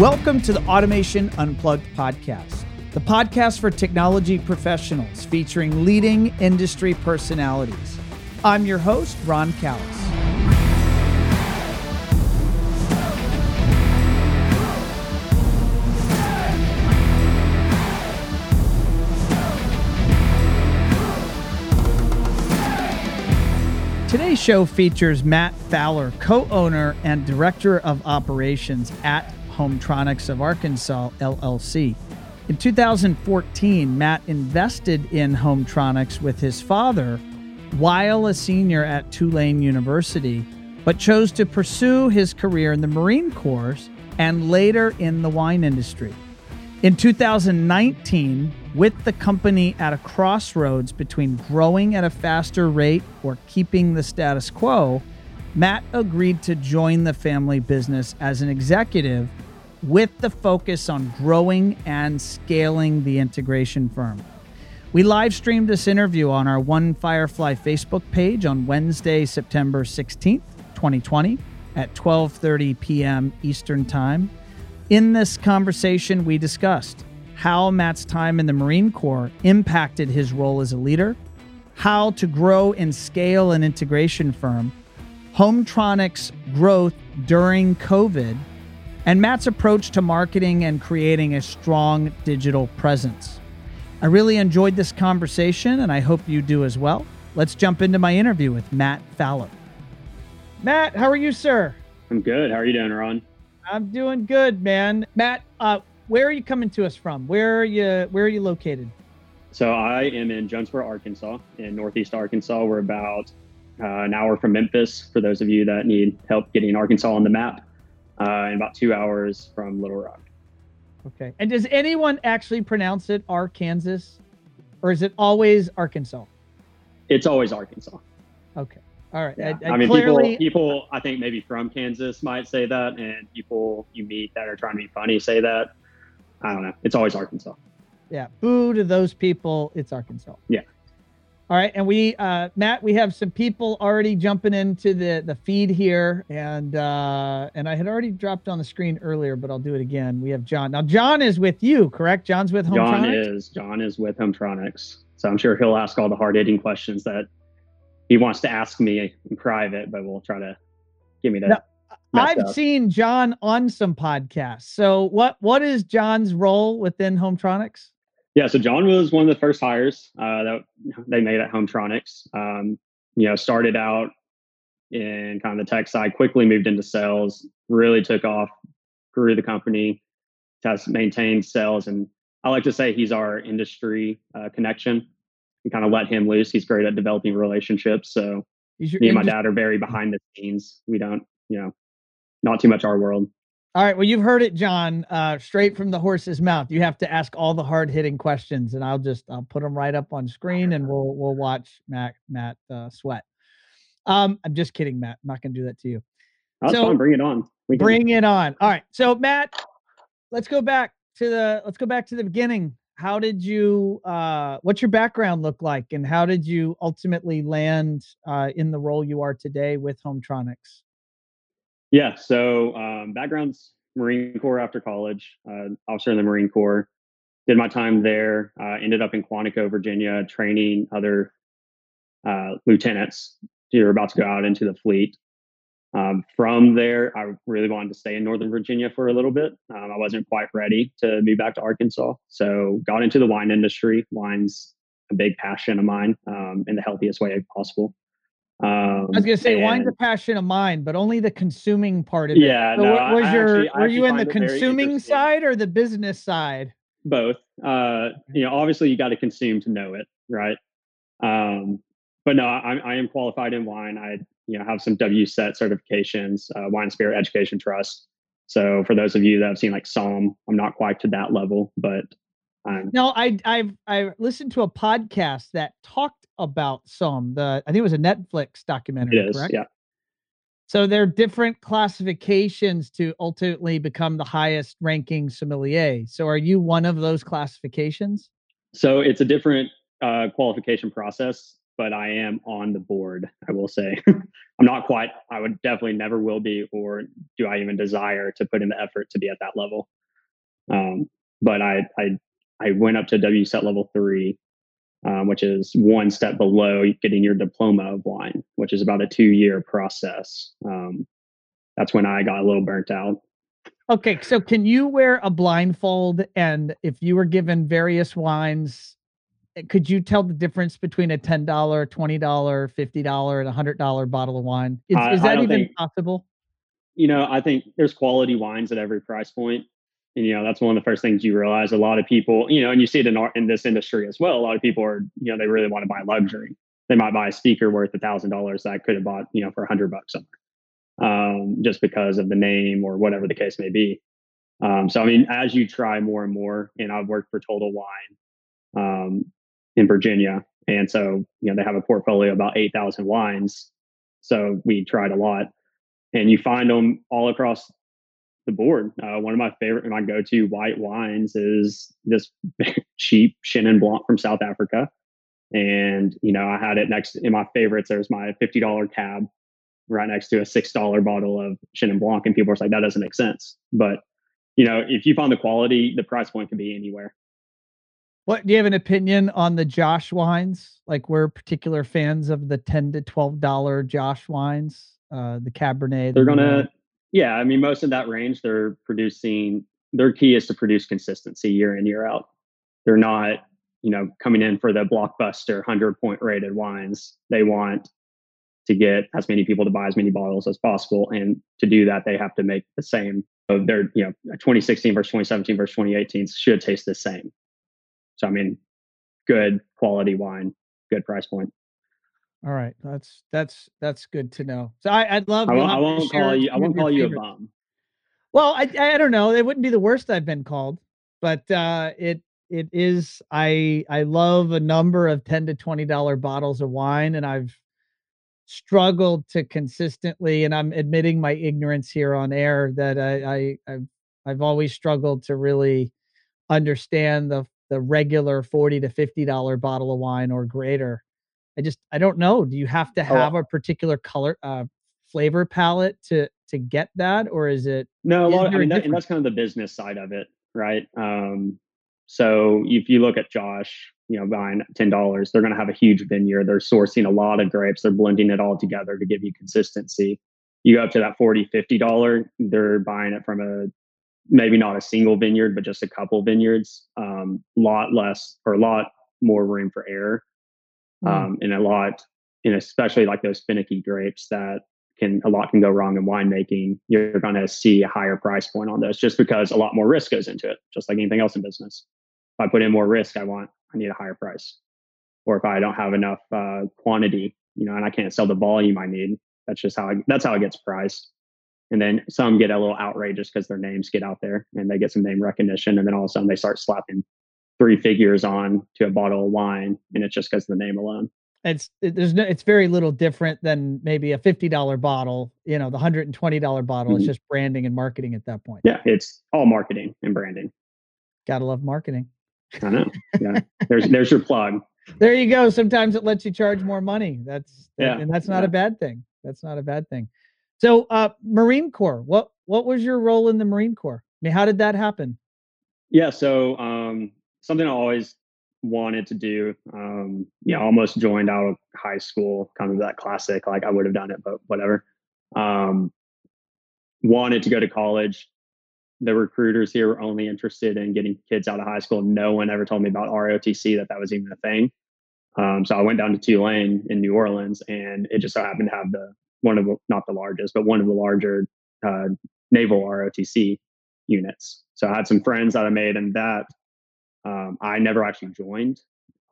Welcome to the Automation Unplugged podcast, the podcast for technology professionals featuring leading industry personalities. I'm your host, Ron Callis. Today's show features Matt Fowler, co owner and director of operations at Hometronics of Arkansas, LLC. In 2014, Matt invested in Hometronics with his father while a senior at Tulane University, but chose to pursue his career in the Marine Corps and later in the wine industry. In 2019, with the company at a crossroads between growing at a faster rate or keeping the status quo, Matt agreed to join the family business as an executive with the focus on growing and scaling the integration firm. We live streamed this interview on our One Firefly Facebook page on Wednesday, September 16th, 2020 at 12:30 p.m. Eastern Time. In this conversation, we discussed how Matt's time in the Marine Corps impacted his role as a leader, how to grow and scale an integration firm, Hometronics growth during COVID, and Matt's approach to marketing and creating a strong digital presence. I really enjoyed this conversation, and I hope you do as well. Let's jump into my interview with Matt Fowler. Matt, how are you, sir? I'm good. How are you doing, Ron? I'm doing good, man. Matt, uh, where are you coming to us from? Where are you? Where are you located? So I am in Jonesboro, Arkansas, in Northeast Arkansas. We're about uh, an hour from Memphis. For those of you that need help getting Arkansas on the map, uh, and about two hours from Little Rock. Okay. And does anyone actually pronounce it Arkansas, or is it always Arkansas? It's always Arkansas. Okay. All right. Yeah. I, I, I mean, clearly... people, people, I think maybe from Kansas might say that, and people you meet that are trying to be funny say that. I don't know. It's always Arkansas. Yeah. Boo to those people. It's Arkansas. Yeah. All right, and we, uh, Matt, we have some people already jumping into the the feed here, and uh, and I had already dropped on the screen earlier, but I'll do it again. We have John. Now, John is with you, correct? John's with Hometronics. John is. John is with Hometronics. So I'm sure he'll ask all the hard hitting questions that he wants to ask me in private, but we'll try to give me that. I've up. seen John on some podcasts. So what what is John's role within Hometronics? Yeah, so John was one of the first hires uh, that they made at Hometronics. Um, you know, started out in kind of the tech side, quickly moved into sales, really took off, grew the company, has maintained sales, and I like to say he's our industry uh, connection. We kind of let him loose. He's great at developing relationships. So me and my dad are very behind the scenes. We don't, you know, not too much our world. All right. Well, you've heard it, John, uh, straight from the horse's mouth. You have to ask all the hard hitting questions, and I'll just I'll put them right up on screen, and we'll we'll watch Matt Matt uh, sweat. Um, I'm just kidding, Matt. I'm not going to do that to you. That's so, fun. Bring it on. bring it on. All right. So Matt, let's go back to the let's go back to the beginning. How did you? Uh, what's your background look like, and how did you ultimately land uh, in the role you are today with Hometronics? Yeah. So um, background's Marine Corps after college, uh, officer in the Marine Corps. Did my time there. Uh, ended up in Quantico, Virginia, training other uh, lieutenants who are about to go out into the fleet. Um, from there, I really wanted to stay in Northern Virginia for a little bit. Um, I wasn't quite ready to move back to Arkansas, so got into the wine industry. Wine's a big passion of mine um, in the healthiest way possible. Um, I was gonna say and, wine's a passion of mine, but only the consuming part of it. Yeah, so no, was I your actually, were you in the consuming side or the business side? Both. Uh, you know, obviously you got to consume to know it, right? Um, but no, I, I am qualified in wine. I you know have some WSET certifications, uh, Wine Spirit Education Trust. So for those of you that have seen like Somm, I'm not quite to that level, but I'm. No, I I've I listened to a podcast that talked about Somm. The I think it was a Netflix documentary. It is, correct? yeah. So there are different classifications to ultimately become the highest ranking sommelier. So are you one of those classifications? So it's a different uh, qualification process, but I am on the board. I will say I'm not quite. I would definitely never will be, or do I even desire to put in the effort to be at that level? Um, but I I I went up to WSET level three, um, which is one step below getting your diploma of wine, which is about a two year process. Um, that's when I got a little burnt out. Okay, so can you wear a blindfold and if you were given various wines, eh, could you tell the difference between a $10, $20, $50 and a $100 bottle of wine? Is, I, is that even think, possible? You know, I think there's quality wines at every price point. And, you know, that's one of the first things you realize. A lot of people, you know, and you see it in, our, in this industry as well. A lot of people are, you know, they really want to buy luxury. They might buy a speaker worth a thousand dollars that I could have bought, you know, for a hundred bucks somewhere um, just because of the name or whatever the case may be. Um, so, I mean, as you try more and more, and I've worked for Total Wine um, in Virginia, and so you know they have a portfolio about eight thousand wines. So we tried a lot, and you find them all across the board. Uh, one of my favorite, and my go-to white wines is this cheap Chenin Blanc from South Africa, and you know I had it next in my favorites. There's my fifty dollar cab right next to a six dollar bottle of Chenin Blanc, and people are like, that doesn't make sense. But you know, if you find the quality, the price point can be anywhere. What do you have an opinion on the Josh wines? Like we're particular fans of the ten to twelve dollar Josh wines, uh, the Cabernet. They're gonna, yeah. I mean, most of that range, they're producing. Their key is to produce consistency year in year out. They're not, you know, coming in for the blockbuster hundred point rated wines. They want to get as many people to buy as many bottles as possible. And to do that, they have to make the same. So their, you know, 2016 versus 2017 versus 2018 should taste the same. So I mean, good quality wine, good price point. All right, that's that's that's good to know. So I, would love. I won't, I won't call you. I won't call you a bum. Well, I I don't know. It wouldn't be the worst I've been called, but uh, it it is. I I love a number of ten to twenty dollar bottles of wine, and I've struggled to consistently, and I'm admitting my ignorance here on air that I, I I've I've always struggled to really understand the the regular 40 to 50 dollar bottle of wine or greater i just i don't know do you have to oh, have oh. a particular color uh flavor palette to to get that or is it no well, i mean that, and that's kind of the business side of it right um so if you look at josh you know buying ten dollars, they're going to have a huge vineyard. They're sourcing a lot of grapes. They're blending it all together to give you consistency. You go up to that 40 50 dollar, they're buying it from a maybe not a single vineyard, but just a couple vineyards. A um, lot less or a lot more room for error. Um, and a lot, and especially like those finicky grapes that can a lot can go wrong in winemaking. You're going to see a higher price point on those just because a lot more risk goes into it, just like anything else in business. If I put in more risk, I want I need a higher price. Or if I don't have enough uh, quantity, you know, and I can't sell the volume I need, that's just how I, that's how it gets priced. And then some get a little outrageous because their names get out there and they get some name recognition, and then all of a sudden they start slapping three figures on to a bottle of wine, and it's just because of the name alone. It's it, there's no it's very little different than maybe a fifty dollar bottle. You know, the hundred and twenty dollar bottle mm-hmm. is just branding and marketing at that point. Yeah, it's all marketing and branding. Gotta love marketing. I know. Yeah. there's there's your plug. There you go. Sometimes it lets you charge more money. That's yeah. and that's not yeah. a bad thing. That's not a bad thing. So uh Marine Corps, what what was your role in the Marine Corps? I mean, how did that happen? Yeah, so um something I always wanted to do. Um, yeah, almost joined out of high school, kind of that classic, like I would have done it, but whatever. Um wanted to go to college, the recruiters here were only interested in getting kids out of high school. No one ever told me about ROTC that that was even a thing. Um, so I went down to Tulane in New Orleans, and it just so happened to have the one of the, not the largest, but one of the larger uh, naval ROTC units. So I had some friends that I made, and that um, I never actually joined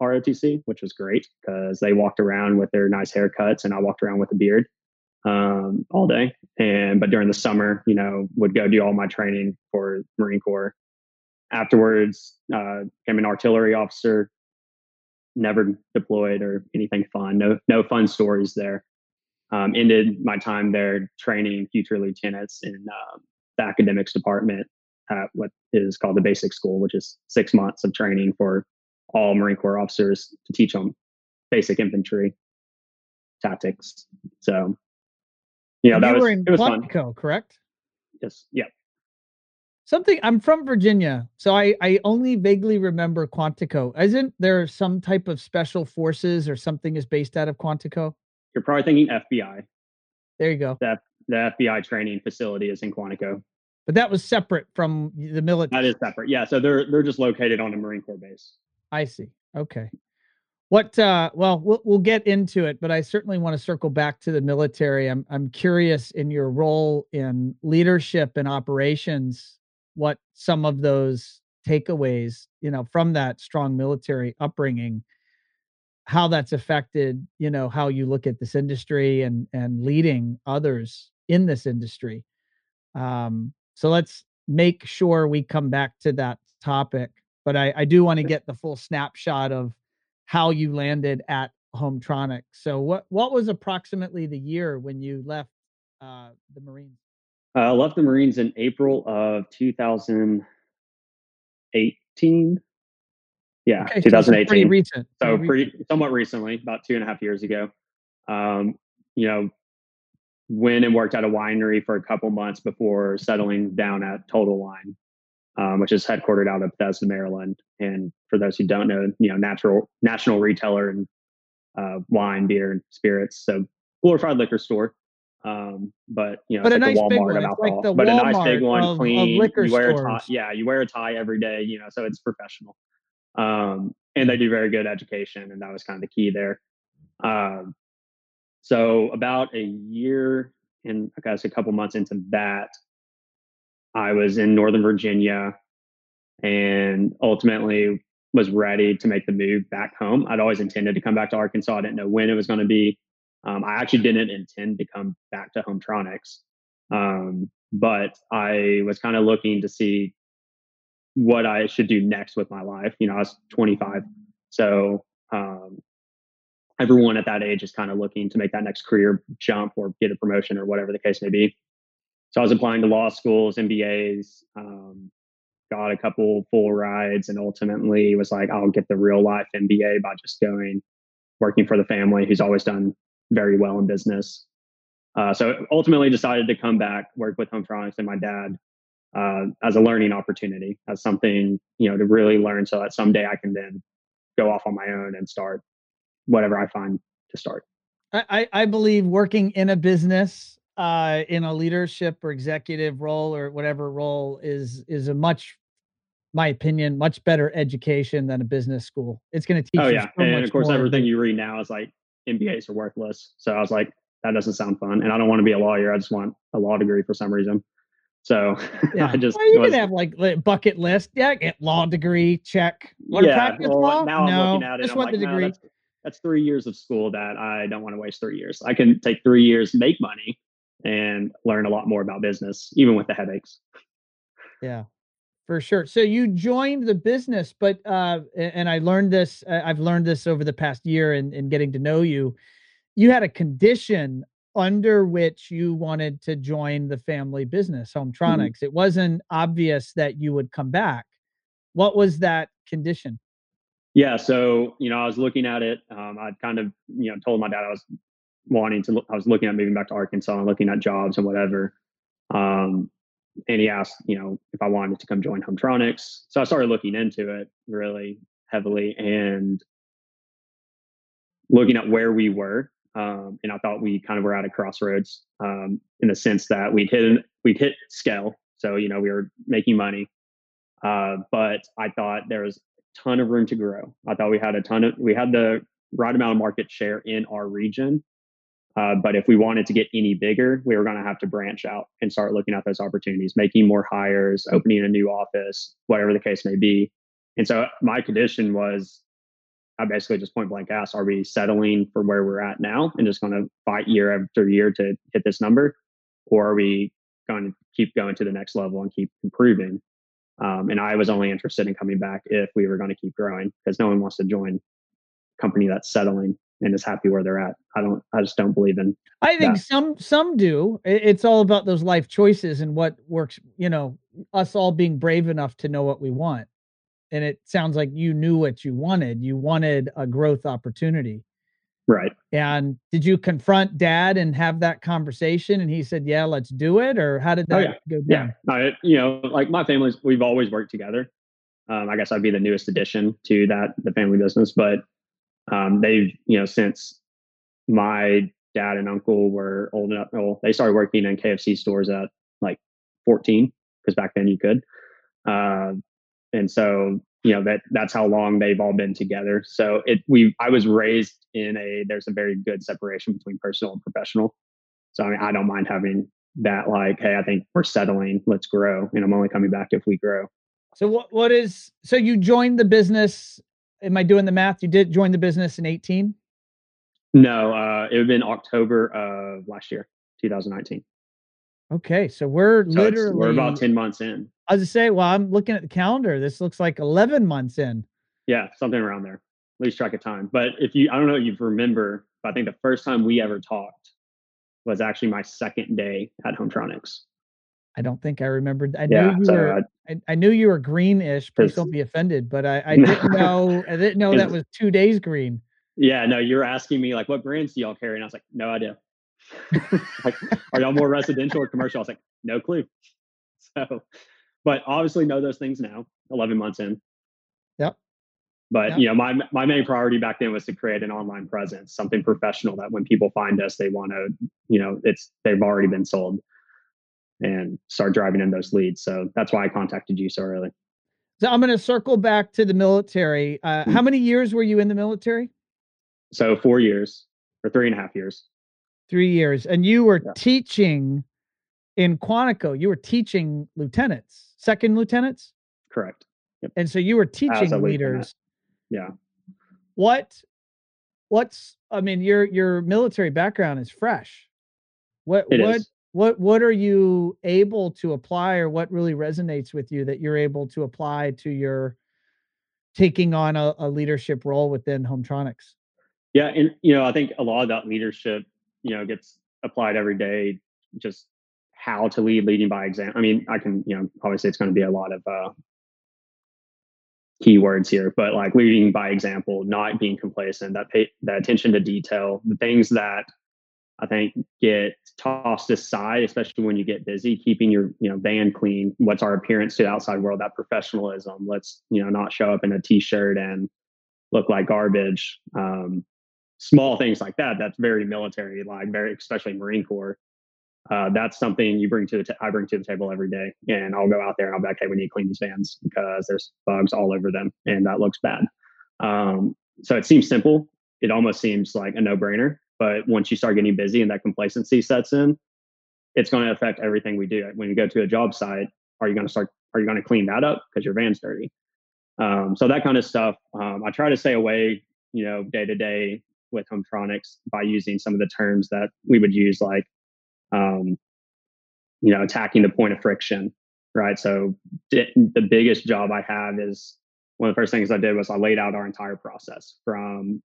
ROTC, which was great because they walked around with their nice haircuts, and I walked around with a beard um, all day. And but during the summer, you know, would go do all my training for Marine Corps. Afterwards, uh, became an artillery officer. Never deployed or anything fun. No, no fun stories there. Um, ended my time there training future lieutenants in uh, the academics department at what is called the basic school, which is six months of training for all Marine Corps officers to teach them basic infantry tactics. So, you know, And that you was were in it was fun. Quantico, correct? Yes. yeah. Something I'm from Virginia, so I I only vaguely remember Quantico. Isn't there some type of special forces or something is based out of Quantico? You're probably thinking FBI. There you go. The the FBI training facility is in Quantico. But that was separate from the military. That is separate. Yeah, so they're they're just located on a Marine Corps base. I see. Okay. What uh well we'll we'll get into it, but I certainly want to circle back to the military. I'm I'm curious in your role in leadership and operations what some of those takeaways, you know, from that strong military upbringing how that's affected, you know, how you look at this industry and and leading others in this industry. Um so let's make sure we come back to that topic but I, I do want to get the full snapshot of how you landed at Hometronic. So what what was approximately the year when you left uh, the Marines? Uh, I left the Marines in April of 2018. Yeah, Okay, so 2018. pretty recent. so pretty pretty recent. somewhat recently, about two and a half years ago. Um, you know, went and worked at a winery for a couple months before settling down at Total Wine, um, which is headquartered out of Bethesda, Maryland. And for those who don't know, you know, natural national retailer and uh, wine, beer, and spirits. So glorified liquor store. Um, but you know, But it's a nice the big Walmart one. It's like the but a nice big Walmart one, of- of clean. liquor you wear a tie. stores. Yeah, you wear a tie every day. You know, so it's professional. Um, and they do very good education, and that was kind of the key there. Um, so about a year and I guess a couple months into that, I was in Northern Virginia, and ultimately was ready to make the move back home. I'd always intended to come back to Arkansas. I didn't know when it was going to be. Um, I actually didn't intend to come back to Hometronics, um, but I was kind of looking to see what I should do next with my life. You know, I was 25, so um, everyone at that age is kind of looking to make that next career jump or get a promotion or whatever the case may be. So I was applying to law schools, MBAs, um, got a couple full rides, and ultimately was like, I'll get the real life MBA by just going working for the family who's always done very well in business. Uh, so ultimately decided to come back, work with Home Hometronics and my dad uh, as a learning opportunity, as something, you know, to really learn so that someday I can then go off on my own and start whatever I find to start. I, I I believe working in a business, uh, in a leadership or executive role or whatever role is is a much, my opinion, much better education than a business school. It's going to teach Oh you yeah, so and of course more everything you read now is like MBAs are worthless. So I was like, that doesn't sound fun, and I don't want to be a lawyer. I just want a law degree for some reason. So Yeah. I just well, you was, can have like li- bucket list. Yeah, get law degree, check. Want to yeah. practice Well, law? now I'm no, looking at it. just want like, the degree. that's, that's three years of school that I don't want to waste three years. I can take three years, make money, and learn a lot more about business, even with the headaches. Yeah, for sure. So you joined the business, but uh, and I learned this. I've learned this over the past year in, in getting to know you. You had a condition under which you wanted to join the family business, Hometronics. It wasn't obvious that you would come back. What was that condition? Yeah, so you know, I was looking at it. Um, I'd kind of you know told my dad I was wanting to. I was looking at moving back to Arkansas and looking at jobs and whatever. Um, and he asked, you know, if I wanted to come join Hometronics. So I started looking into it really heavily and looking at where we were. Um, and I thought we kind of were at a crossroads um, in the sense that we'd hit we'd hit scale. So you know we were making money, uh, but I thought there was ton of room to grow. I thought we had a ton of we had the right amount of market share in our region. Uh, but if we wanted to get any bigger, we were going to have to branch out and start looking at those opportunities, making more hires, opening a new office, whatever the case may be. And so my condition was I basically just point blank asked, are we settling for where we're at now and just going to fight year after year to hit this number? Or are we going to keep going to the next level and keep improving? Um, and I was only interested in coming back if we were going to keep growing because no one wants to join a company that's settling and is happy where they're at. I don't, I just don't believe in. I think Yeah. some some do. It's all about those life choices and what works. You know, us all being brave enough to know what we want. And it sounds like you knew what you wanted. You wanted a growth opportunity. Right. And did you confront dad and have that conversation? And he said, "Yeah, let's do it." Or how did Oh, that yeah. go down? Yeah. I, you know, like my family's, we've always worked together. Um, I guess I'd be the newest addition to that, the family business, but um, they've, you know, since my dad and uncle were old enough, well, they started working in KFC stores at like 14, because back then you could. Uh, and so, you know, that that's how long they've all been together. So it, we, I was raised in a, there's a very good separation between personal and professional. So I mean, I don't mind having that like, hey, I think we're settling, let's grow. And I'm only coming back if we grow. So what what is so you joined the business? Am I doing the math? You did join the business in 18? No, uh, it would have been October of last year, 2019. Okay, so we're So literally we're about 10 months in. I was to say, well, I'm looking at the calendar. This looks like 11 months in. Yeah, something around there. Lose track of time. But if you, I don't know if you remember, but I think the first time we ever talked was actually my second day at Hometronics. I don't think I remembered. I Yeah, knew you so were. I- I, I knew you were greenish. Please don't be offended, but I, I didn't know. I didn't know that was two days green. Yeah, no, you're asking me like, what brands do y'all carry? And I was like, no idea. like, are y'all more residential or commercial? I was like, no clue. So, but obviously know those things now, 11 months in. Yep. But Yep. you know, my my main priority back then was to create an online presence, something professional that when people find us, they want to, you know, it's they've already been sold, and start driving in those leads. So that's why I contacted you so early. So I'm going to circle back to the military. Uh, Mm-hmm. how many years were you in the military? So four years or three and a half years. Three years, and you were Yeah. teaching in Quantico. You were teaching lieutenants, second lieutenants, Correct. Yep. and so you were teaching leaders. Yeah. What? What's? I mean, your your military background is fresh. What It what is. what what are you able to apply, or what really resonates with you that you're able to apply to your taking on a, a leadership role within Hometronics? Yeah, and you know, I think a lot of that leadership, you know, gets applied every day. Just how to lead, leading by example. I mean, I can, you know, obviously it's going to be a lot of uh, keywords here, but like leading by example, not being complacent, that pay, that attention to detail, the things that I think get tossed aside, especially when you get busy, keeping your you know van clean. What's our appearance to the outside world? That professionalism. Let's you know not show up in a t-shirt and look like garbage. Um, small things like that. That's very military, like very especially Marine Corps. Uh, that's something you bring to the ta- I bring to the table every day, and I'll go out there and I'll be like, "Hey, we need to clean these vans because there's bugs all over them, and that looks bad." Um, so it seems simple. It almost seems like a no-brainer, but once you start getting busy and that complacency sets in, it's going to affect everything we do. When you go to a job site, are you going to start? Are you going to clean that up because your van's dirty? Um, so that kind of stuff. Um, I try to stay away, you know, day to day with Hometronics by using some of the terms that we would use, like, um, you know, attacking the point of friction, right? So the biggest job I have is one of the first things I did was I laid out our entire process from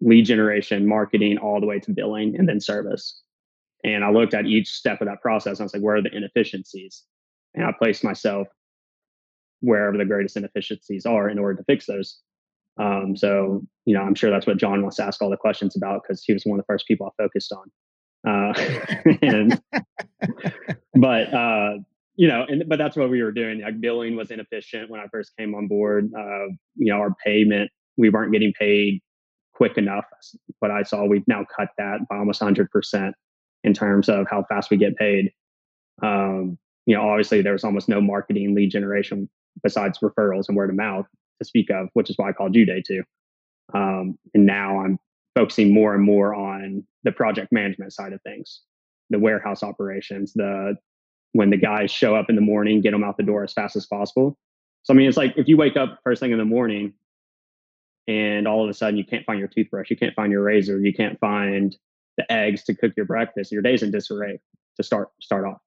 lead generation, marketing, all the way to billing and then service. And I looked at each step of that process. And I was like, where are the inefficiencies? And I placed myself wherever the greatest inefficiencies are in order to fix those. Um, so, you know, I'm sure that's what John wants to ask all the questions about because he was one of the first people I focused on. Uh, and, but, uh, you know, and but that's what we were doing. Like billing was inefficient when I first came on board. Uh, you know, our payment, we weren't getting paid quick enough. But I saw we've now cut that by almost 100% in terms of how fast we get paid. Um, you know, obviously there was almost no marketing lead generation besides referrals and word of mouth to speak of, which is why I called you day two. Um, and now I'm focusing more and more on the project management side of things, the warehouse operations, the when the guys show up in the morning, get them out the door as fast as possible. So I mean, it's like if you wake up first thing in the morning and all of a sudden you can't find your toothbrush, you can't find your razor, you can't find the eggs to cook your breakfast, your day's in disarray to start start off.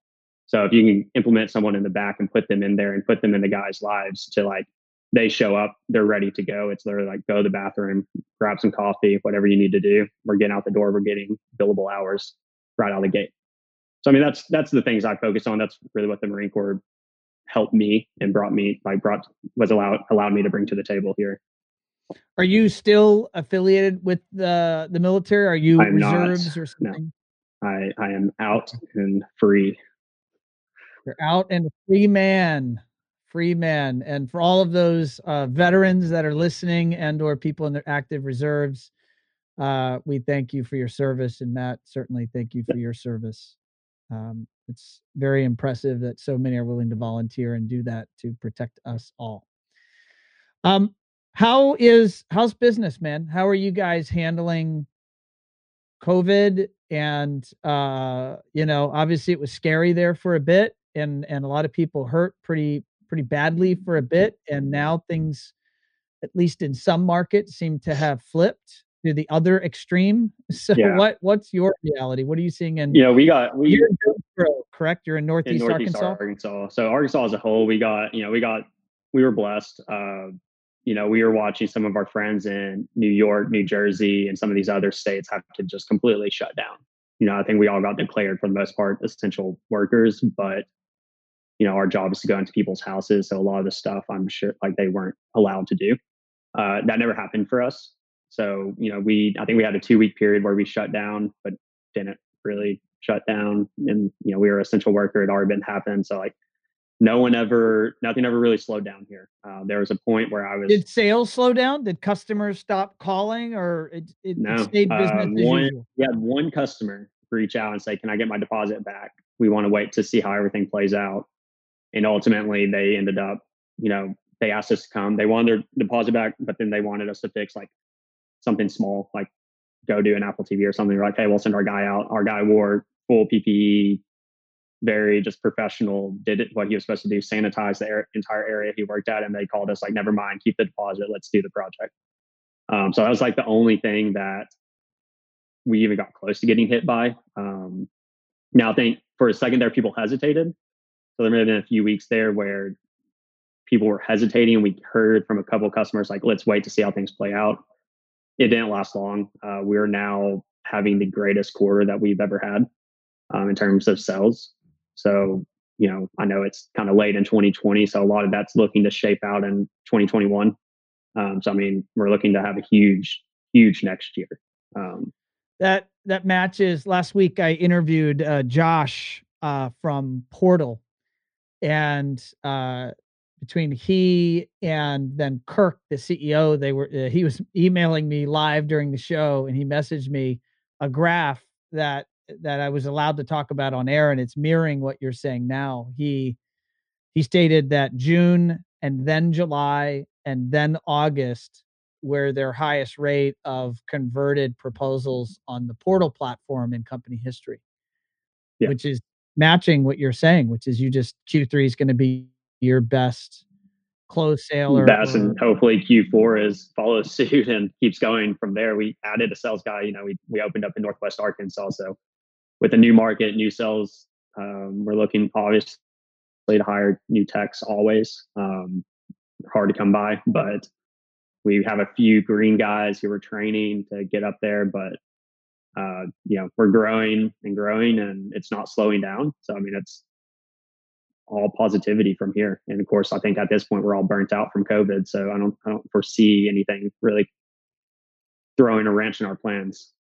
So if you can implement someone in the back and put them in there and put them in the guys' lives to like they show up, they're ready to go. It's literally like go to the bathroom, grab some coffee, whatever you need to do. We're getting out the door, we're getting billable hours right out of the gate. So I mean that's that's the things I focus on. That's really what the Marine Corps helped me and brought me like brought was allowed allowed me to bring to the table here. Are you still affiliated with the the military? Are you I'm reserves not. or something? No. I I am out and free. You're out and a free man. Free man. And for all of those uh, veterans that are listening and or people in their active reserves, uh, we thank you for your service. And Matt, certainly thank you for your service. Um, it's very impressive that so many are willing to volunteer and do that to protect us all. Um, how is how's business, man? How are you guys handling COVID? And uh, you know, obviously it was scary there for a bit, and and a lot of people hurt pretty pretty badly for a bit, and now things, at least in some markets, seem to have flipped to the other extreme. So Yeah. what what's your reality? What are you seeing in You know, we got we you're in Jonesboro, correct? You're in in Northeast, Northeast Arkansas. Arkansas. So Arkansas as a whole, we got you know we got we were blessed. Uh, you know, we were watching some of our friends in New York, New Jersey, and some of these other states have to just completely shut down. You know, I think we all got declared for the most part essential workers, but you know, our job is to go into people's houses. So a lot of the stuff I'm sure like they weren't allowed to do. Uh, that never happened for us. So, you know, we I think we had a two week period where we shut down, but didn't really shut down. And, you know, we were essential worker, it already been happened. So like no one ever nothing ever really slowed down here. Uh, there was a point where I was Did sales slow down? Did customers stop calling, or it, it, it No, stayed business uh, as one- usual? we had one customer reach out and say, "Can I get my deposit back? We want to wait to see how everything plays out." And ultimately, they ended up, you know, they asked us to come. They wanted their deposit back, but then they wanted us to fix like something small, like go do an Apple TV or something. Like, "Hey, we'll send our guy out." Our guy wore full PPE, very just professional. Did what he was supposed to do, sanitize the air, entire area he worked at, and they called us like, "Never mind, keep the deposit. Let's do the project." Um, so that was like the only thing that we even got close to getting hit by. Um, now I think for a second there, people hesitated. So there may have been a few weeks there where people were hesitating, and we heard from a couple customers like, "Let's wait to see how things play out." It didn't last long. Uh, we're now having the greatest quarter that we've ever had um, in terms of sales. So you know, I know it's kind of late in 2020, so a lot of that's looking to shape out in 2021. Um, so I mean, we're looking to have a huge, huge next year. Um, That that matches. Last week, I interviewed uh, Josh uh, from Portal, and uh, between he and then Kirk, the CEO, they were uh, he was emailing me live during the show, and he messaged me a graph that that I was allowed to talk about on air, and it's mirroring what you're saying now. He he stated that June and then July and then August were their highest rate of converted proposals on the portal platform in company history, Yeah. which is matching what you're saying, which is you just Q3 is going to be your best close sale or, Bass or- and hopefully Q4 is follows suit and keeps going from there. We added a sales guy. You know, we we opened up in Northwest Arkansas, so with a new market, new sales, um, we're looking obviously to hire new techs always. Um, hard to come by, but we have a few green guys who we're training to get up there. But uh, you know, we're growing and growing, and it's not slowing down. So I mean, it's all positivity from here. And of course, I think at this point we're all burnt out from COVID, so I don't I don't foresee anything really throwing a wrench in our plans.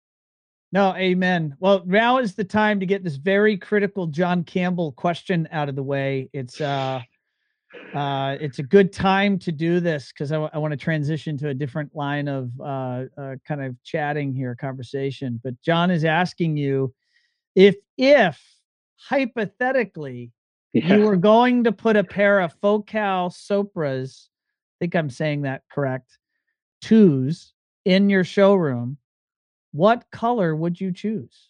No, amen. Well, now is the time to get this very critical John Campbell question out of the way. It's uh uh it's a good time to do this because I, want to transition to a different line of uh, uh kind of chatting here, conversation. But John is asking you if if hypothetically you were going to put a pair of Focal Sopras, I think I'm saying that correct, twos in your showroom, what color would you choose?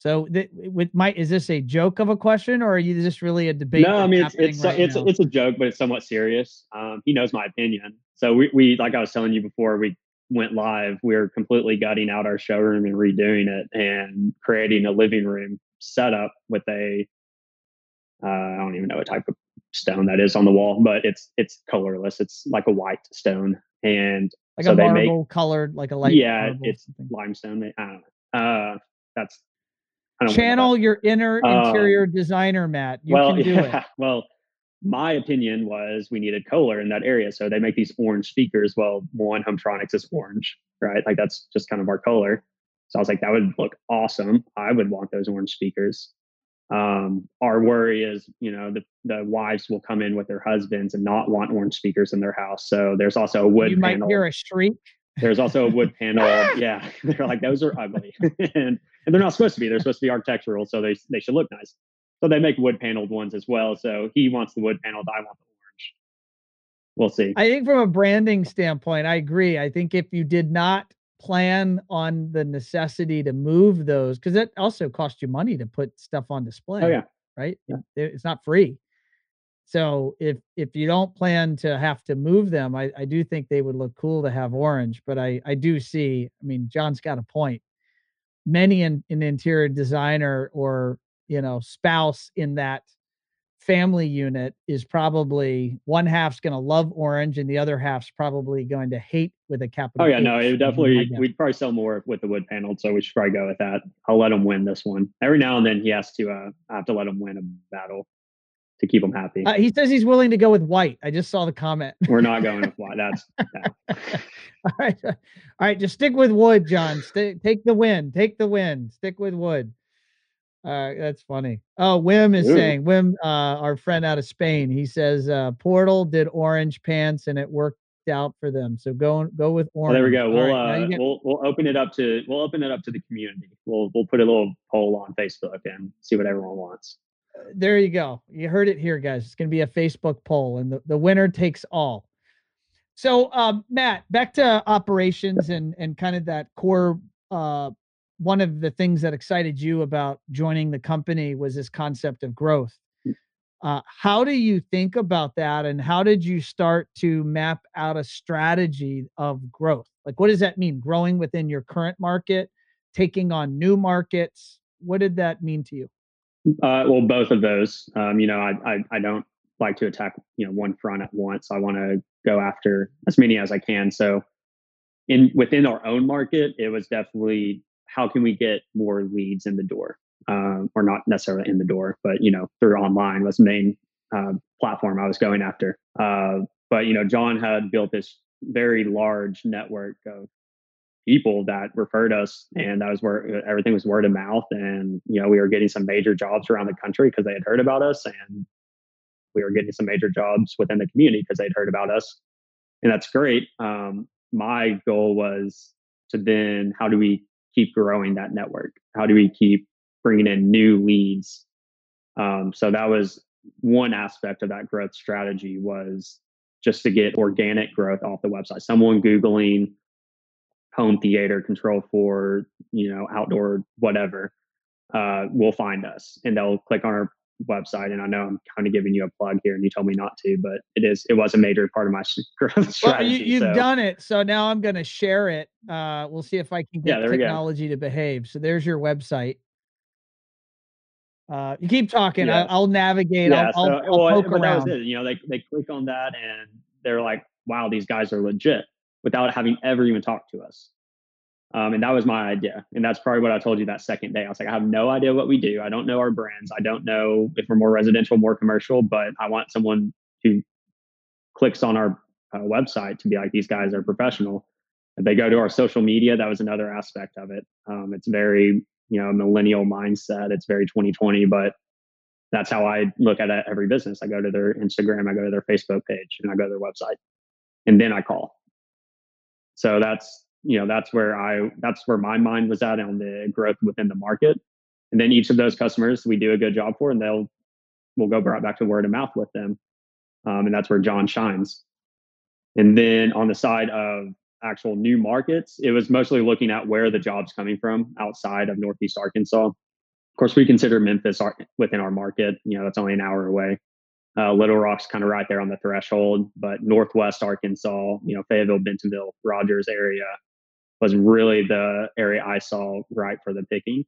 So, th- with my, is this a joke of a question, or are you just really a debate? no, I mean it's it's right it's it's a joke, but it's somewhat serious. Um, he knows my opinion, so we we like I was telling you before we went live, we are completely gutting out our showroom and redoing it and creating a living room setup with a uh, I don't even know what type of stone that is on the wall, but it's it's colorless. It's like a white stone, and like so a they make- marble colored, like a light. yeah, marble it's something. limestone. I don't know. Uh, that's I don't know about Channel your inner Um, interior designer, Matt. You well, can do yeah, it. well, my opinion was we needed Kohler in that area. So they make these orange speakers. Well, one Hometronics is orange, right? Like that's just kind of our color. So I was like, that would look awesome. I would want those orange speakers. Um, our worry is, you know, the, the wives will come in with their husbands and not want orange speakers in their house. So there's also a wood you panel. might hear a shriek. There's also a wood panel. Ah! yeah. They're like, those are ugly. and, and they're not supposed to be. They're supposed to be architectural. So they, they should look nice. So they make wood paneled ones as well. So he wants the wood paneled. I want the orange. We'll see. I think from a branding standpoint, I agree. I think if you did not plan on the necessity to move those, because it also costs you money to put stuff on display. Oh yeah. Right. Yeah. It's not free. So if if you don't plan to have to move them, I, I do think they would look cool to have orange. But I I do see. I mean, John's got a point. Many an interior designer or you know spouse in that family unit is probably one half's going to love orange and the other half's probably going to hate with a capital. Oh yeah, H. no, it definitely we'd probably sell more with the wood paneled, so we should probably go with that. I'll let him win this one. Every now and then he has to. uh I have to let him win a battle to keep him happy. Uh, he says he's willing to go with white. I just saw the comment. We're not going with white. That's no. all right. All right, just stick with wood, John. Stay, take the win. Take the win. Stick with wood. Uh, that's funny. Oh, Wim is Ooh. saying Wim, uh, our friend out of Spain. He says uh, Portal did orange pants and it worked out for them. So go go with orange. Well, there we go. We'll right, uh, get... we'll we'll open it up to we'll open it up to the community. We'll we'll put a little poll on Facebook and see what everyone wants. Uh, there you go. You heard it here, guys. It's going to be a Facebook poll, and the, the winner takes all. So, um, Matt, back to operations and and kind of that core uh, one of the things that excited you about joining the company was this concept of growth. Mm. Uh, how do you think about that, and how did you start to map out a strategy of growth? Like, what does that mean? Growing within your current market, taking on new markets. What did that mean to you? Uh, well, both of those. Um, you know, I, I I don't like to attack you know one front at once. I want to go after as many as I can. So, in within our own market, it was definitely how can we get more leads in the door um, or not necessarily in the door but you know through online was the main uh, platform i was going after uh, but you know john had built this very large network of people that referred us and that was where everything was word of mouth and you know we were getting some major jobs around the country because they had heard about us and we were getting some major jobs within the community because they'd heard about us and that's great um, my goal was to then how do we keep growing that network? How do we keep bringing in new leads? Um, so that was one aspect of that growth strategy was just to get organic growth off the website. Someone Googling home theater control for, you know, outdoor, whatever, uh, will find us and they'll click on our website. And I know I'm kind of giving you a plug here, and you told me not to, but it is it was a major part of my growth strategy. Well, you, have so. done it, so now I'm going to share it. Uh, we'll see if I can get yeah, technology to behave. So there's your website. Uh, you keep talking. Yes. I, will navigate. Yeah, I'll, so, I'll, I'll well, poke around. That was it. You know, they they click on that and they're like, "Wow, these guys are legit," without having ever even talked to us. Um, and that was my idea. And that's probably what I told you that second day. I was like, I have no idea what we do. I don't know our brands. I don't know if we're more residential, more commercial, but I want someone who clicks on our uh, website to be like, these guys are professional. They go to our social media, that was another aspect of it. Um, it's very, you know, millennial mindset. It's very 2020, but that's how I look at every business. I go to their Instagram, I go to their Facebook page, and I go to their website, and then I call. So that's you know that's where i that's where my mind was at on the growth within the market. And then each of those customers we do a good job for and they'll we'll go right back to word of mouth with them. Um, and that's where john shines. And then on the side of actual new markets it was mostly looking at where the jobs coming from outside of northeast arkansas. Of course we consider memphis within our market. You know that's only an hour away uh, Little Rock's kind of right there on the threshold, but Northwest Arkansas, you know, Fayetteville, Bentonville, Rogers area, was really the area I saw right for the picking.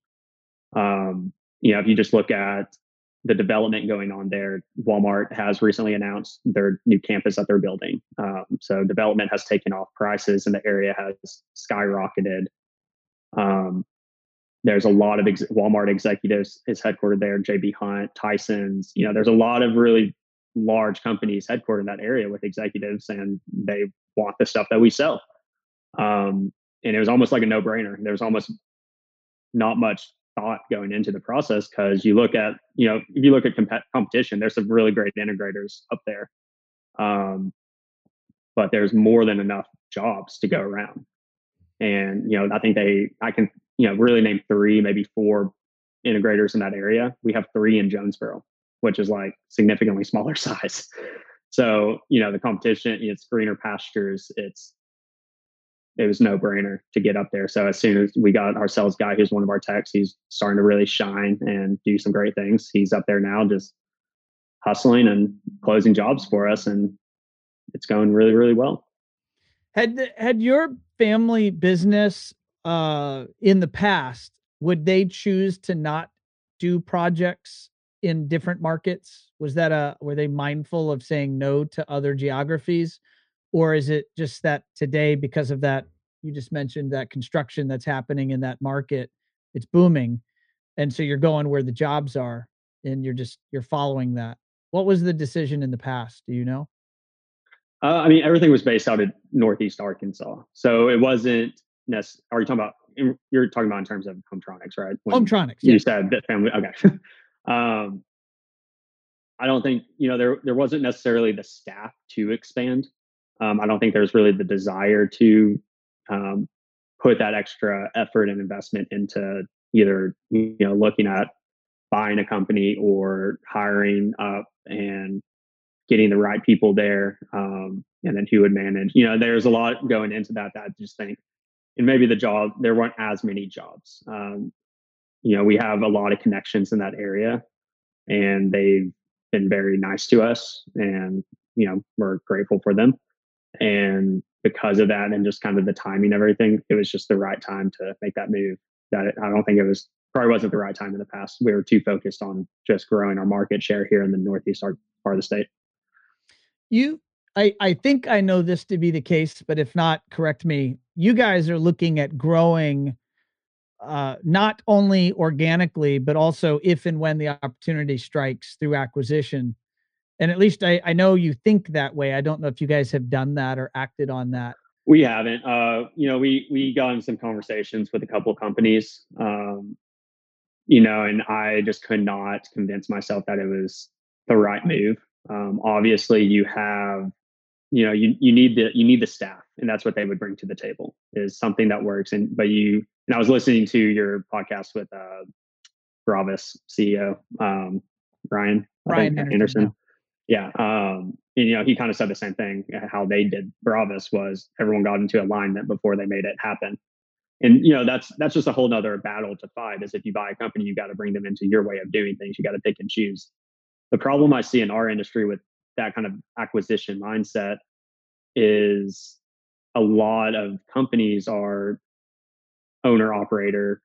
Um, you know, if you just look at the development going on there, Walmart has recently announced their new campus that they're building. Um, so development has taken off, prices in the area has skyrocketed. Um, there's a lot of ex- Walmart executives is headquartered there. JB Hunt, Tyson's. You know, there's a lot of really large companies headquartered in that area with executives, and they want the stuff that we sell. Um, and it was almost like a no brainer. There was almost not much thought going into the process because you look at, you know, if you look at comp- competition, there's some really great integrators up there. Um, but there's more than enough jobs to go around. And, you know, I think they, I can, you know, really name three, maybe four integrators in that area. We have three in Jonesboro, which is like significantly smaller size. So, you know, the competition, it's greener pastures. It's, it was no brainer to get up there. So as soon as we got our sales guy, who's one of our techs, he's starting to really shine and do some great things. He's up there now, just hustling and closing jobs for us, and it's going really, really well. Had had your family business uh, in the past? Would they choose to not do projects in different markets? Was that a were they mindful of saying no to other geographies? or is it just that today because of that you just mentioned that construction that's happening in that market it's booming and so you're going where the jobs are and you're just you're following that what was the decision in the past do you know uh, i mean everything was based out of northeast arkansas so it wasn't necessarily are you talking about you're talking about in terms of hometronics right? When hometronics you yes. said that family okay. Um i don't think you know there there wasn't necessarily the staff to expand. Um, I don't think there's really the desire to um, put that extra effort and investment into either you know looking at buying a company or hiring up and getting the right people there um, and then who would manage. You know there's a lot going into that that I just think and maybe the job there weren't as many jobs um, you know we have a lot of connections in that area and they've been very nice to us and you know we're grateful for them and because of that and just kind of the timing of everything, it was just the right time to make that move. That it, I don't think it was probably wasn't the right time in the past. We were too focused on just growing our market share here in the northeast part of the state. You, I, I think I know this to be the case, but if not, correct me. You guys are looking at growing uh, not only organically, but also if and when the opportunity strikes through acquisition and at least I, I know you think that way. I don't know if you guys have done that or acted on that. We haven't. Uh, you know, we we got in some conversations with a couple of companies. Um, you know, and I just could not convince myself that it was the right move. Um, obviously, you have, you know, you you need the you need the staff, and that's what they would bring to the table is something that works. And but you and I was listening to your podcast with uh, Bravas CEO um, Ryan Ryan Anderson. Anderson yeah um and, you know he kind of said the same thing uh, how they did Bravas was everyone got into alignment before they made it happen and you know that's that's just a whole nother battle to fight is if you buy a company you got to bring them into your way of doing things you got to pick and choose the problem i see in our industry with that kind of acquisition mindset is a lot of companies are owner operator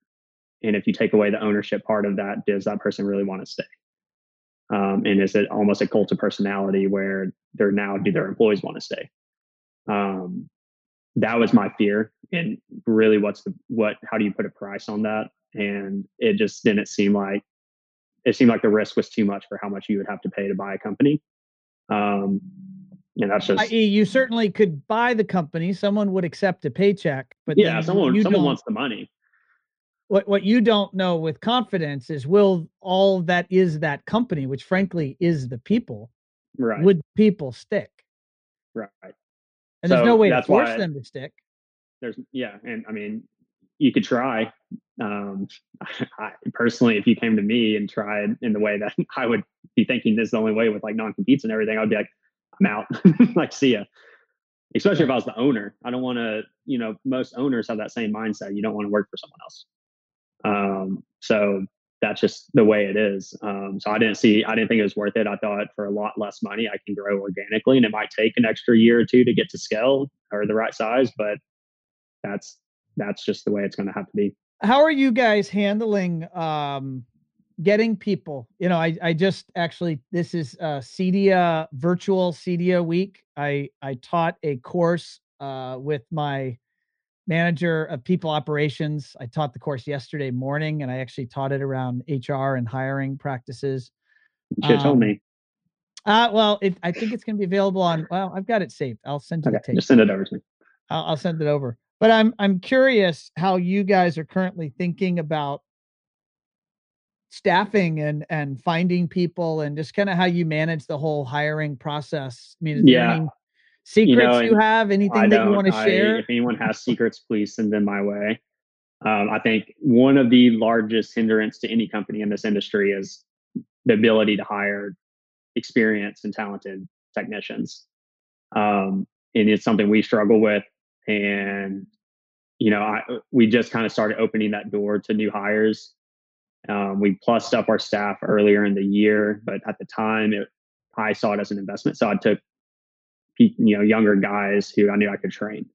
and if you take away the ownership part of that does that person really want to stay um, and is it almost a cult of personality where they're now do their employees want to stay? Um, that was my fear, and really, what's the what? How do you put a price on that? And it just didn't seem like it seemed like the risk was too much for how much you would have to pay to buy a company. Um, and that's just you certainly could buy the company. Someone would accept a paycheck, but yeah, someone someone wants the money. What what you don't know with confidence is will all that is that company which frankly is the people right. would people stick? Right. And so there's no way to force them to stick. there's yeah and i mean you could try. Um I, personally if you came to me and tried in the way that i would be thinking this is the only way with like non-competes and everything i'd be like i'm out like see ya especially if i was the owner i don't want to you know most owners have that same mindset you don't want to work for someone else um, so that's just the way it is. Um, so I didn't see, I didn't think it was worth it. I thought for a lot less money, I can grow organically and it might take an extra year or two to get to scale or the right size, but that's, that's just the way it's going to have to be. How are you guys handling, um, getting people, you know, I, I just actually, this is uh CEDIA virtual CEDIA week. I, I taught a course, uh, with my, manager of people operations. I taught the course yesterday morning, and I actually taught it around HR and hiring practices. You um, told me. Uh, well, it, I think it's going to be available on. Well, I've got it saved. I'll send you okay, the tape. Just send it over to me. I'll, I'll send it over. But I'm I'm curious how you guys are currently thinking about staffing and and finding people and just kind of how you manage the whole hiring process. I mean, is Yeah. there any secrets You know, you have? Anything I that you want to share? if anyone has secrets, please send them my way. Um, I think one of the largest hindrance to any company in this industry is the ability to hire experienced and talented technicians. Um, and it's something we struggle with. And, you know, I, we just kind of started opening that door to new hires. Um, we plussed up our staff earlier in the year, but at the time, it, I saw it as an investment. So I took, you know, younger guys who I knew I could train,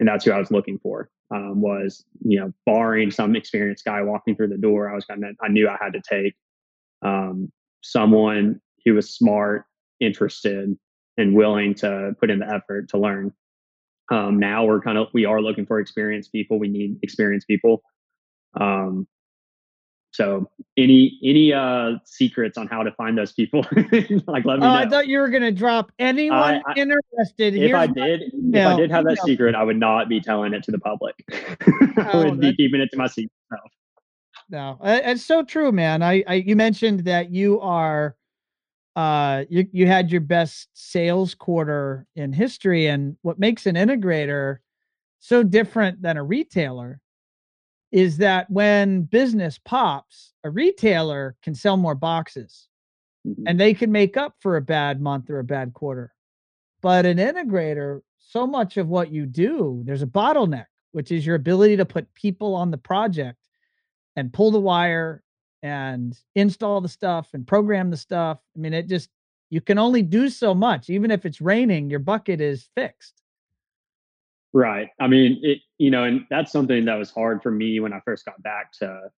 and that's who I was looking for. Um, was you know, barring some experienced guy walking through the door, I was gonna, I knew I had to take um, someone who was smart, interested, and willing to put in the effort to learn. Um, now we're kind of we are looking for experienced people. We need experienced people. Um, so any any uh secrets on how to find those people? like let me Oh, know. I thought you were going to drop anyone I- interested. if I did, if. I did have that Email. secret, I would not be telling it to the public. I Oh, would be keeping it to myself. No, uh, it's so true, man. I, I you mentioned that you are, uh, you you had your best sales quarter in history, and what makes an integrator so different than a retailer is that when business pops, a retailer can sell more boxes Mhm. and they can make up for a bad month or a bad quarter. But an integrator, so much of what you do, there's a bottleneck, which is your ability to put people on the project and pull the wire and install the stuff and program the stuff. I mean, it just, you can only do so much. Even if it's raining, your bucket is fixed. Right. I mean, it, you know, and that's something that was hard for me when I first got back to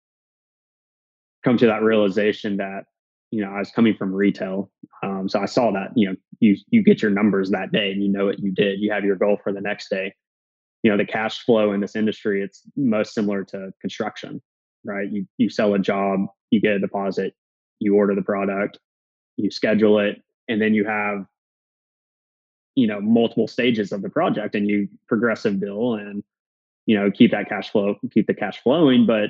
come to that realization that, you know, I was coming from retail. Um, so I saw that, you know, you, you get your numbers that day and you know what you did. You have your goal for the next day. You know, the cash flow in this industry, it's most similar to construction, right? You, you sell a job, you get a deposit, you order the product, you schedule it, and then you have you know multiple stages of the project and you progressive bill and you know keep that cash flow keep the cash flowing but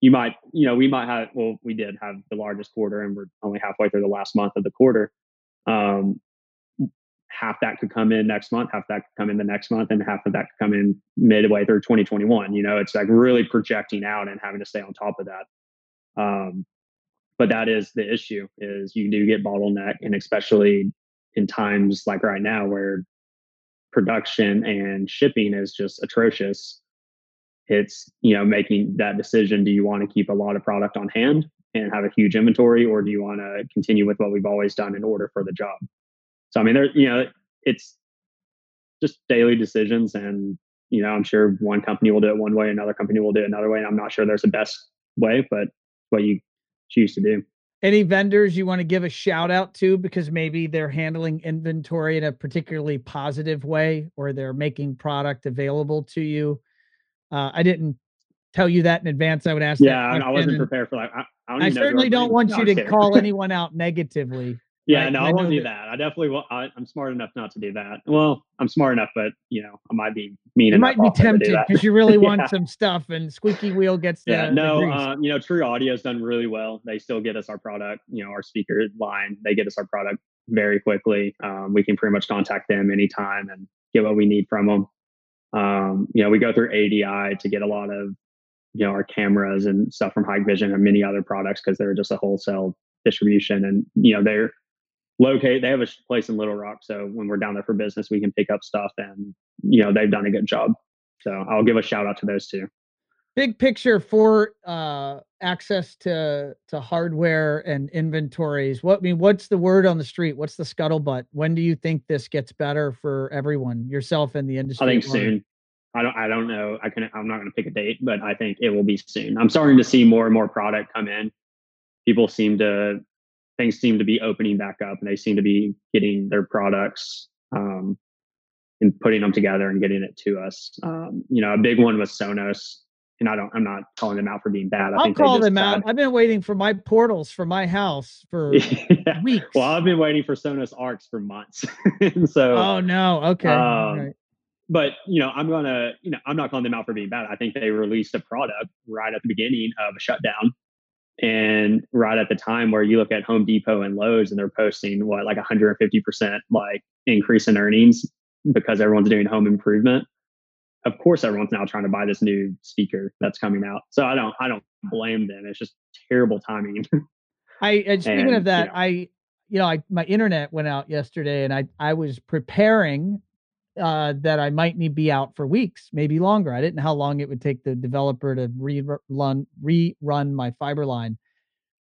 you might you know we might have well we did have the largest quarter and we're only halfway through the last month of the quarter. Um half that could come in next month half that could come in the next month and half of that could come in midway through 2021 you know it's like really projecting out and having to stay on top of that. Um but that is the issue is you do get bottleneck and especially in times like right now where production and shipping is just atrocious. It's you know making that decision do you want to keep a lot of product on hand and have a huge inventory or do you want to continue with what we've always done in order for the job? So i mean there you know it's just daily decisions and you know i'm sure one company will do it one way another company will do it another way and i'm not sure there's a best way but what you choose to do Any vendors you want to give a shout out to because maybe they're handling inventory in a particularly positive way or they're making product available to you? Uh, I didn't tell you that in advance. I would ask. yeah I- wasn't prepared for that i, I, I even know who certainly don't want you to call anyone out negatively. Yeah, right? no, I, I won't do that- that. I definitely will. I, I'm smart enough not to do that. Well, I'm smart enough, but you know, I might be mean You might be tempted because you really want Yeah. some stuff, and squeaky wheel gets the, Yeah, the no, grease. uh, you know, TruAudio's done really well. They still get us our product, you know, our speaker line. They get us our product very quickly. Um, we can pretty much contact them anytime and get what we need from them. Um, you know, we go through ADI to get a lot of, you know, our cameras and stuff from Hikvision and many other products because they're just a wholesale distribution. And you know, they're locate. They have a place in Little Rock, so when we're down there for business, we can pick up stuff, and you know, they've done a good job. So I'll give a shout out to those two. big picture for uh access to to hardware and inventories what I mean what's the word on the street what's the scuttlebutt when do you think this gets better for everyone yourself and the industry I think soon. I don't. I don't know. I can. I'm not going to pick a date, but I think it will be soon. I'm starting to see more and more product come in. People seem to things seem to be opening back up, and they seem to be getting their products um, and putting them together and getting it to us. Um, you know, a big one was Sonos. and I don't, I'm not calling them out for being bad. I I'll think call them had, out. I've been waiting for my portals for my house for yeah. weeks. Well, I've been waiting for Sonos Arcs for months. so, oh no, okay. Um, right. But you know, I'm gonna, you know, I'm not calling them out for being bad. I think they released a product right at the beginning of a shutdown, and right at the time where you look at Home Depot and Lowe's, and they're posting what like 150 percent like increase in earnings because everyone's doing home improvement of course everyone's now trying to buy this new speaker that's coming out. So I don't I don't blame them. It's just terrible timing. I and speaking and, of that, you know, I you know, I my internet went out yesterday and I I was preparing uh that I might need be out for weeks, maybe longer. I didn't know how long it would take the developer to rerun rerun my fiber line.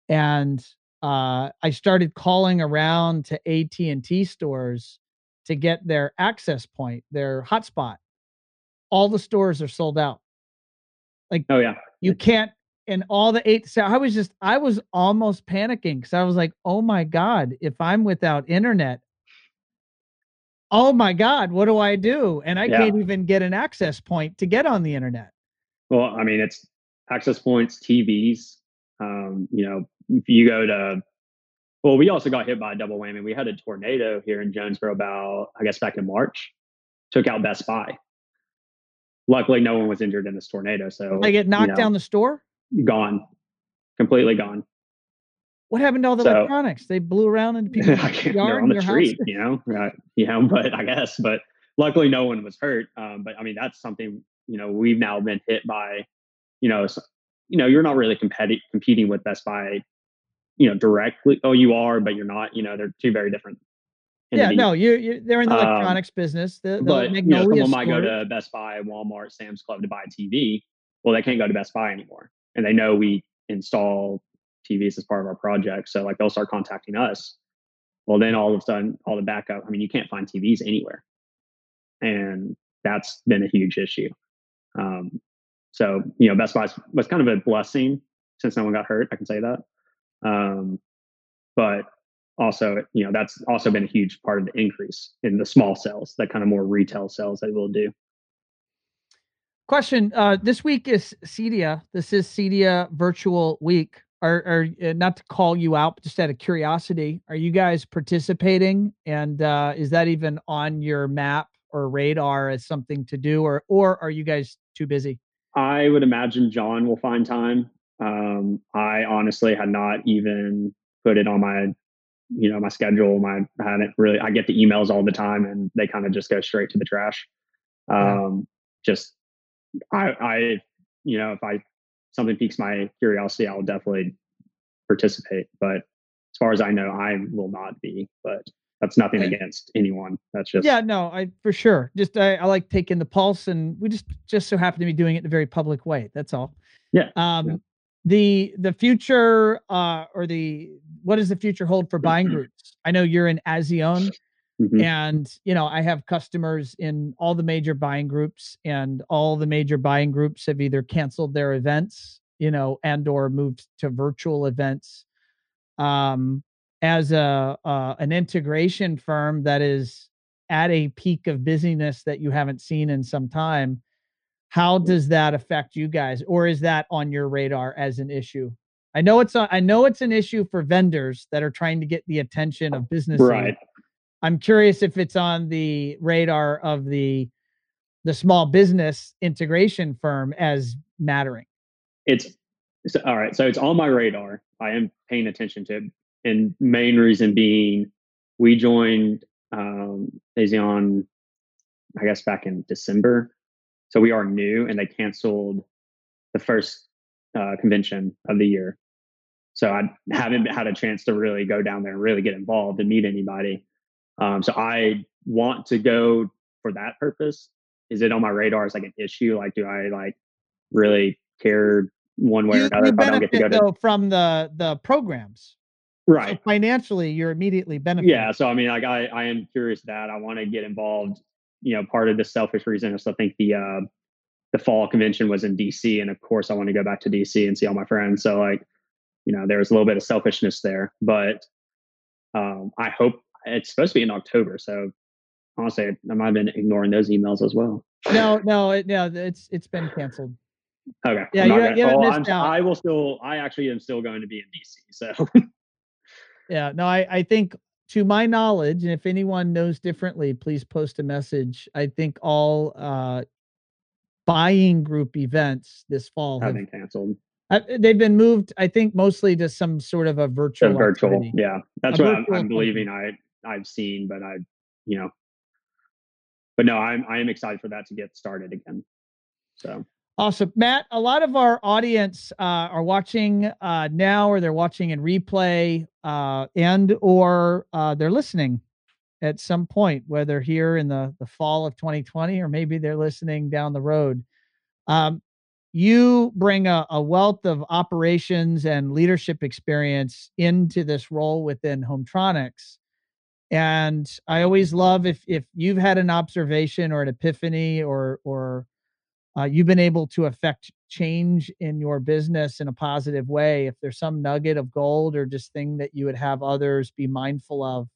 And uh I started calling around to AT&T stores to get their access point, their hotspot all the stores are sold out. Like, oh yeah, you can't. And all the eight. So I was just, I was almost panicking because I was like, oh my god, if I'm without internet, oh my god, what do I do? And I yeah. can't even get an access point to get on the internet. Well, I mean, it's access points, TVs. Um, you know, if you go to well, we also got hit by a double whammy. We had a tornado here in Jonesboro about, I guess, back in March, took out Best Buy luckily no one was injured in this tornado. So they get knocked you know, down the store? Gone. Completely gone. What happened to all the so, electronics? They blew around in people's yard on the street, house? you know, uh, you know, but I guess, but luckily no one was hurt. Um, but I mean, that's something, you know, we've now been hit by, you know, so, you know, you're not really competi- competing with Best Buy, you know, directly. Oh, you are, but you're not, you know, they're two very different yeah, no, you you they're in the um, electronics um, business. The, the but you know, someone might go to Best Buy, Walmart, Sam's Club to buy a TV. Well, they can't go to Best Buy anymore, and they know we install TVs as part of our project. So like they'll start contacting us. Well, then all of a sudden, all the backup. I mean, you can't find TVs anywhere, and that's been a huge issue. Um, so you know, Best Buy was kind of a blessing since no one got hurt. I can say that. Um, but also, you know, that's also been a huge part of the increase in the small sales, that kind of more retail sales that we'll do. Question: uh, This week is CEDIA. This is CEDIA Virtual Week. Are, are uh, not to call you out, but just out of curiosity, are you guys participating? And uh, is that even on your map or radar as something to do, or or are you guys too busy? I would imagine John will find time. Um, I honestly had not even put it on my you know my schedule my i haven't really i get the emails all the time and they kind of just go straight to the trash um just i i you know if i something piques my curiosity i'll definitely participate. But as far as i know i will not be but that's nothing against anyone. That's just yeah no i for sure. Just I, I like taking the pulse and we just just so happen to be doing it in a very public way that's all. Yeah. Um yeah. the the future uh or the what does the future hold for buying groups? I know you're in Azione mm-hmm. and you know i have customers in all the major buying groups and all the major buying groups have either canceled their events you know and or moved to virtual events um as a uh, an integration firm that is at a peak of busyness that you haven't seen in some time how does that affect you guys, or is that on your radar as an issue? I know it's a, I know it's an issue for vendors that are trying to get the attention of business. Right. I'm curious if it's on the radar of the the small business integration firm as mattering. It's, all right. So it's on my radar. I am paying attention to it. And main reason being we joined um I guess back in December so we are new, and they canceled the first uh, convention of the year. So I haven't had a chance to really go down there and really get involved and meet anybody. Um, so I want to go for that purpose. Is it on my radar as like an issue? Like, do I like really care one way you, or another don't get to go to from the the programs? Right. So financially, you're immediately benefiting. Yeah. So I mean, like I I am curious that I want to get involved you know, part of the selfish reason is I think the uh, the fall convention was in DC, and of course I want to go back to DC and see all my friends. So like, you know, there was a little bit of selfishness there, but um, I hope it's supposed to be in October. So honestly, I might have been ignoring those emails as well. No, no, it, no, it's it's been canceled. Okay. Yeah, you, you well, missed out. I will still. I actually am still going to be in DC. So. yeah. No, I I think to my knowledge, and if anyone knows differently, please post a message. I think all uh, buying group events this fall have been canceled. Uh, they've been moved, I think, mostly to some sort of a virtual. A virtual, activity. yeah, that's a what I'm, I'm believing. I I've seen, but I, you know, but no, I'm I am excited for that to get started again. So Awesome, Matt. A lot of our audience uh, are watching uh, now, or they're watching in replay, uh, and or uh, they're listening at some point, whether here in the the fall of 2020 or maybe they're listening down the road. Um, you bring a, a wealth of operations and leadership experience into this role within Hometronics. And I always love if if you've had an observation or an epiphany or or uh, you've been able to affect change in your business in a positive way if there's some nugget of gold or just thing that you would have others be mindful of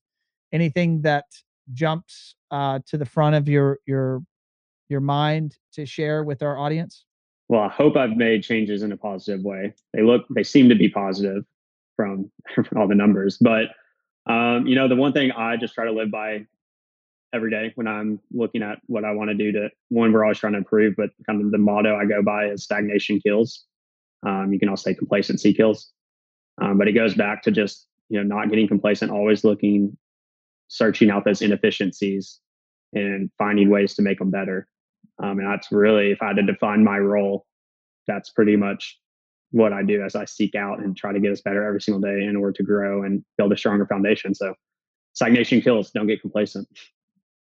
anything that jumps uh, to the front of your your your mind to share with our audience? Well i hope i've made changes in a positive way. They look they seem to be positive from, from all the numbers but um, you know the one thing i just try to live by every day when I'm looking at what I want to do to one, we're always trying to improve, but kind of the motto I go by is stagnation kills. Um, you can also say complacency kills. Um, but it goes back to just, you know, not getting complacent, always looking, searching out those inefficiencies and finding ways to make them better. Um, and that's really, if I had to define my role, that's pretty much what I do as I seek out and try to get us better every single day in order to grow and build a stronger foundation. So stagnation kills, don't get complacent.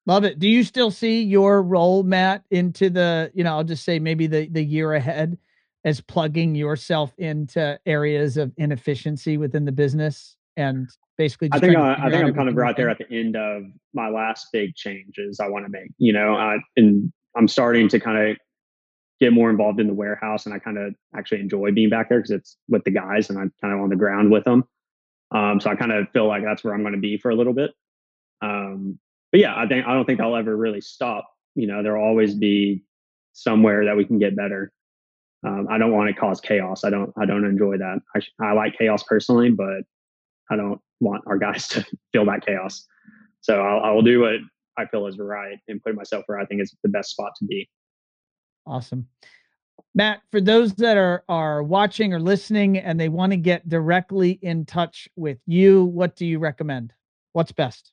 Love it. Do you still see your role, Matt, into the, you know, I'll just say maybe the the year ahead as plugging yourself into areas of inefficiency within the business and basically I think I, I think I'm kind of right there at the end of my last big changes I want to make. You know, I and I'm starting to kind of get more involved in the warehouse and I kind of actually enjoy being back there because it's with the guys and I'm kind of on the ground with them. Um, so I kind of feel like that's where I'm going to be for a little bit. Um, but yeah, I think I don't think I'll ever really stop. You know, there'll always be somewhere that we can get better. Um, I don't want to cause chaos. I don't. I don't enjoy that. I, I like chaos personally, but I don't want our guys to feel that chaos. So I'll, I will do what I feel is right and put myself where I think is the best spot to be. Awesome. Matt, for those that are are watching or listening and they want to get directly in touch with you, what do you recommend? What's best?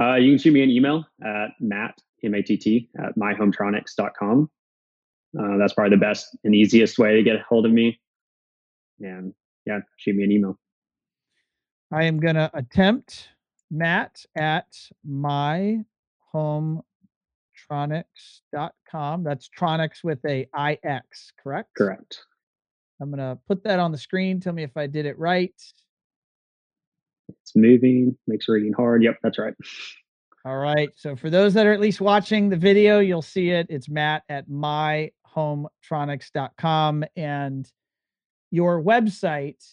Uh, you can shoot me an email at matt, M-A-T-T, at myhometronics.com. Uh, that's probably the best and easiest way to get a hold of me. And yeah, shoot me an email. I am going to attempt matt at myhometronics.com. That's Tronics with a I-X, correct? Correct. I'm going to put that on the screen. Tell me if I did it right. It's moving, makes reading hard. Yep, that's right. All right. So for those that are at least watching the video, you'll see it. It's Matt at myhometronics.com and your website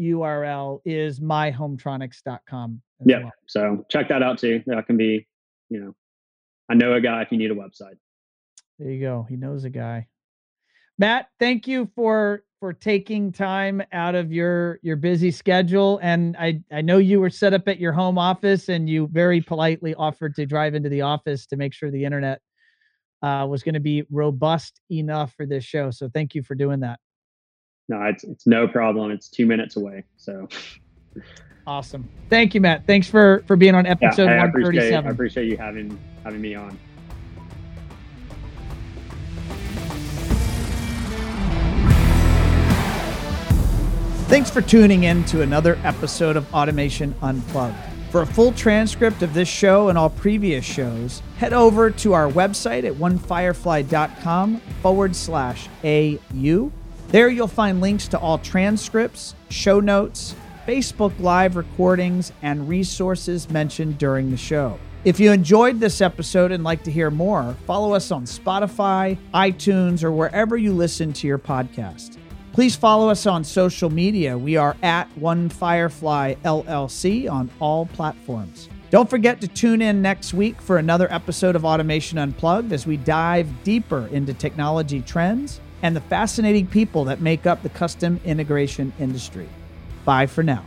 URL is myhometronics.com. Yeah. Well. So check that out too. That can be, you know, I know a guy if you need a website. There you go. He knows a guy. Matt, thank you for for taking time out of your your busy schedule and I I know you were set up at your home office and you very politely offered to drive into the office to make sure the internet uh, was going to be robust enough for this show. So thank you for doing that. No, it's it's no problem. It's 2 minutes away. So Awesome. Thank you, Matt. Thanks for for being on episode yeah, I 137. Appreciate, I appreciate you having having me on. Thanks for tuning in to another episode of Automation Unplugged. For a full transcript of this show and all previous shows, head over to our website at onefirefly.com forward slash AU. There you'll find links to all transcripts, show notes, Facebook Live recordings, and resources mentioned during the show. If you enjoyed this episode and like to hear more, follow us on Spotify, iTunes, or wherever you listen to your podcast. Please follow us on social media. We are at One Firefly LLC on all platforms. Don't forget to tune in next week for another episode of Automation Unplugged as we dive deeper into technology trends, and the fascinating people that make up the custom integration industry. Bye for now.